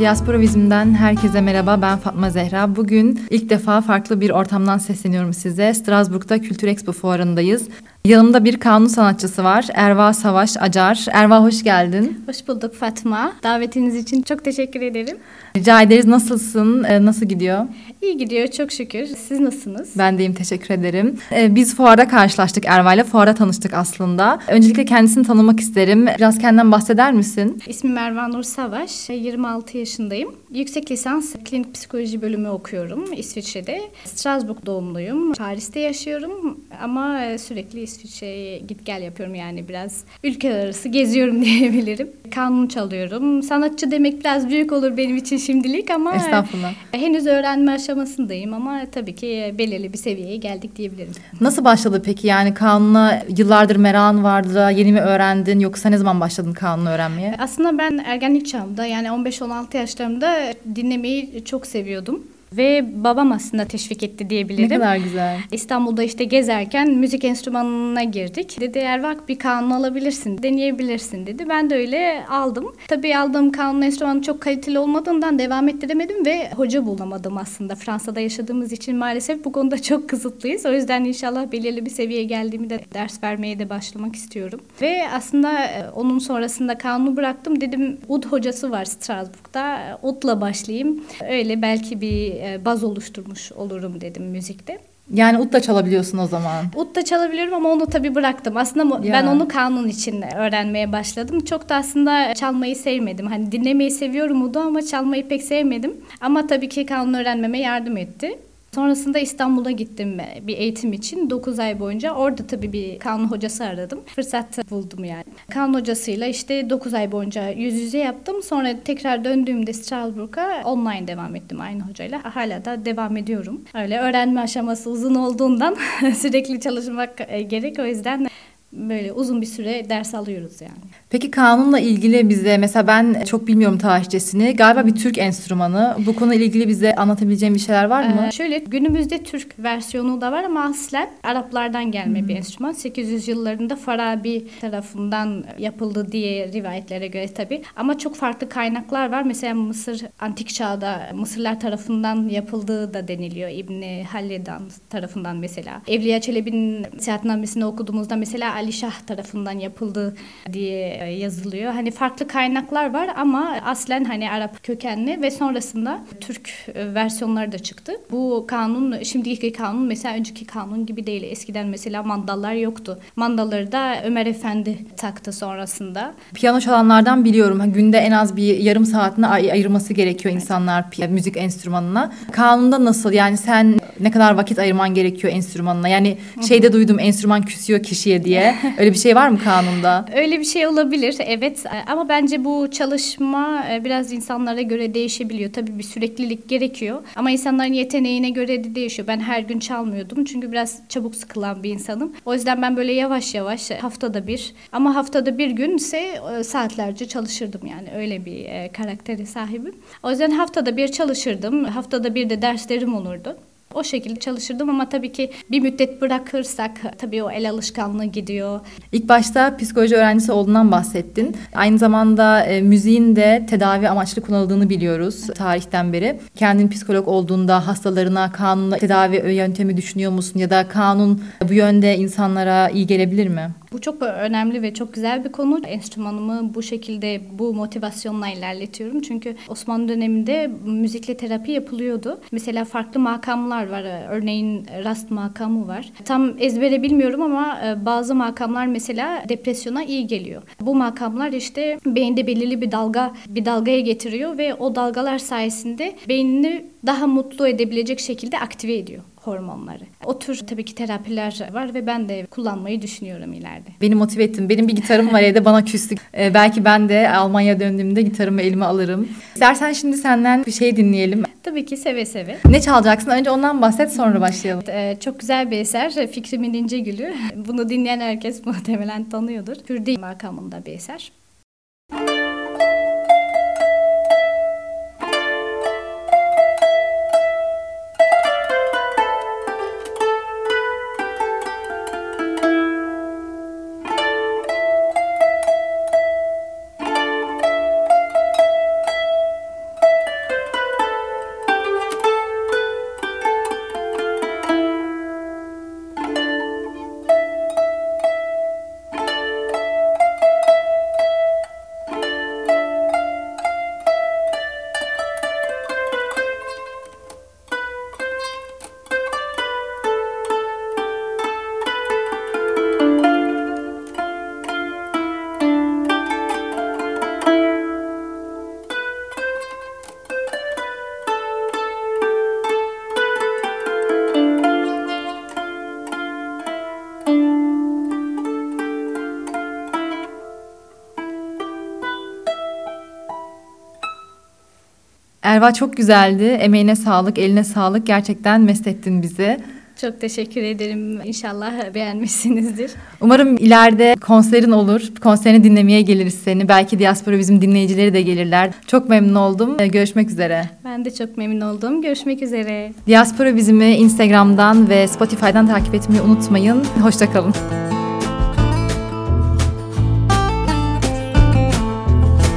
Diaspora Vizim'den herkese merhaba. Ben Fatma Zehra. Bugün ilk defa farklı bir ortamdan sesleniyorum size. Strasbourg'da Kültür Expo fuarındayız. Yanımda bir kanun sanatçısı var. Erva Savaş Acar. Erva hoş geldin. Hoş bulduk Fatma. Davetiniz için çok teşekkür ederim. Rica ederiz. Nasılsın? Ee, nasıl gidiyor? İyi gidiyor çok şükür. Siz nasılsınız? Ben deyim teşekkür ederim. Ee, biz fuarda karşılaştık Erva ile. Fuarda tanıştık aslında. Öncelikle kendisini tanımak isterim. Biraz kendinden bahseder misin? İsmim Mervan Nur Savaş. 26 yaşındayım. Yüksek lisans klinik psikoloji bölümü okuyorum İsviçre'de. Strasbourg doğumluyum. Paris'te yaşıyorum ama sürekli İsviçre'ye git gel yapıyorum yani biraz ülkeler arası geziyorum diyebilirim. Kanun çalıyorum. Sanatçı demek biraz büyük olur benim için şimdilik ama Estağfurullah. henüz öğrenme aşamasındayım ama tabii ki belirli bir seviyeye geldik diyebilirim. Nasıl başladı peki? Yani kanuna yıllardır merakın vardı da yeni mi öğrendin yoksa ne zaman başladın kanunu öğrenmeye? Aslında ben ergenlik çağımda yani 15-16 yaşlarımda dinlemeyi çok seviyordum. Ve babam aslında teşvik etti diyebilirim. Ne kadar güzel. İstanbul'da işte gezerken müzik enstrümanına girdik. Dedi eğer bak bir kanun alabilirsin, deneyebilirsin dedi. Ben de öyle aldım. Tabii aldığım kanun enstrümanı çok kaliteli olmadığından devam ettiremedim ve hoca bulamadım aslında. Fransa'da yaşadığımız için maalesef bu konuda çok kısıtlıyız. O yüzden inşallah belirli bir seviyeye geldiğimi de ders vermeye de başlamak istiyorum. Ve aslında e, onun sonrasında kanunu bıraktım. Dedim ud hocası var Strasbourg'da. Ud'la başlayayım. Öyle belki bir e, baz oluşturmuş olurum dedim müzikte. Yani ut da çalabiliyorsun o zaman. Ut da çalabiliyorum ama onu tabii bıraktım. Aslında Ya. ben onu kanun için öğrenmeye başladım. Çok da aslında çalmayı sevmedim. Hani dinlemeyi seviyorum udu ama çalmayı pek sevmedim. Ama tabii ki kanun öğrenmeme yardım etti. Sonrasında İstanbul'a gittim bir eğitim için 9 ay boyunca. Orada tabii bir kanun hocası aradım. Fırsat buldum yani. Kanun hocasıyla işte 9 ay boyunca yüz yüze yaptım. Sonra tekrar döndüğümde Strasbourg'a online devam ettim aynı hocayla. Hala da devam ediyorum. Öyle öğrenme aşaması uzun olduğundan sürekli çalışmak e, gerek. O yüzden böyle uzun bir süre ders alıyoruz yani. Peki kanunla ilgili bize mesela ben çok bilmiyorum tarihçesini. Galiba bir Türk enstrümanı. Bu konuyla ilgili bize anlatabileceğin bir şeyler var mı? Ee, şöyle günümüzde Türk versiyonu da var ama aslen Araplardan gelme bir enstrüman. 800 yıllarında Farabi tarafından yapıldı diye rivayetlere göre tabii. Ama çok farklı kaynaklar var. Mesela Mısır antik çağda Mısırlar tarafından yapıldığı da deniliyor. İbni Halledan tarafından mesela. Evliya Çelebi'nin seyahatnamesini okuduğumuzda mesela Ali Şah tarafından yapıldı diye yazılıyor. Hani farklı kaynaklar var ama aslen hani Arap kökenli ve sonrasında Türk e, versiyonları da çıktı. Bu kanun şimdiki kanun mesela önceki kanun gibi değil. Eskiden mesela mandallar yoktu. Mandalları da Ömer Efendi taktı sonrasında. Piyano çalanlardan biliyorum. Günde en az bir yarım saatini ay- ayırması gerekiyor insanlar pi- müzik enstrümanına. Kanunda nasıl? Yani sen ne kadar vakit ayırman gerekiyor enstrümanına? Yani şeyde duydum enstrüman küsüyor kişiye diye. Öyle bir şey var mı kanunda? Öyle bir şey olabilir evet ama bence bu çalışma e, biraz insanlara göre değişebiliyor. Tabii bir süreklilik gerekiyor ama insanların yeteneğine göre de değişiyor. Ben her gün çalmıyordum çünkü biraz çabuk sıkılan bir insanım. O yüzden ben böyle yavaş yavaş haftada bir ama haftada bir günse e, saatlerce çalışırdım yani öyle bir e, karaktere sahibim. O yüzden haftada bir çalışırdım. Haftada bir de derslerim olurdu. O şekilde çalışırdım ama tabii ki bir müddet bırakırsak tabii o el alışkanlığı gidiyor. İlk başta psikoloji öğrencisi olduğundan bahsettin. Aynı zamanda e, müziğin de tedavi amaçlı kullanıldığını biliyoruz tarihten beri. Kendin psikolog olduğunda hastalarına kanunla tedavi yöntemi düşünüyor musun? Ya da kanun bu yönde insanlara iyi gelebilir mi? Bu çok önemli ve çok güzel bir konu. Enstrümanımı bu şekilde bu motivasyonla ilerletiyorum. Çünkü Osmanlı döneminde müzikle terapi yapılıyordu. Mesela farklı makamlar var. Örneğin rast makamı var. Tam ezbere bilmiyorum ama e, bazı makamlar mesela depresyona iyi geliyor. Bu makamlar işte beyinde belirli bir dalga bir dalgaya getiriyor ve o dalgalar sayesinde beynini daha mutlu edebilecek şekilde aktive ediyor hormonları. O tür tabii ki terapiler var ve ben de kullanmayı düşünüyorum ileride. Beni motive ettin. Benim bir gitarım var evde bana küstü. Ee, belki ben de Almanya döndüğümde gitarımı elime alırım. İstersen şimdi senden bir şey dinleyelim. Tabii ki seve seve. Ne çalacaksın? Önce ondan bahset sonra başlayalım. Ee, çok güzel bir eser. Fikrimin İnce Gülü. Bunu dinleyen herkes muhtemelen tanıyordur. Kürdi makamında bir eser. Erva çok güzeldi. Emeğine sağlık, eline sağlık. Gerçekten mest ettin bizi. Çok teşekkür ederim. İnşallah beğenmişsinizdir. Umarım ileride konserin olur. Konserini dinlemeye geliriz seni. Belki diaspora bizim dinleyicileri de gelirler. Çok memnun oldum. Ee, Görüşmek üzere. Ben de çok memnun oldum. Görüşmek üzere. Diaspora bizimi Instagram'dan ve Spotify'dan takip etmeyi unutmayın. Hoşçakalın.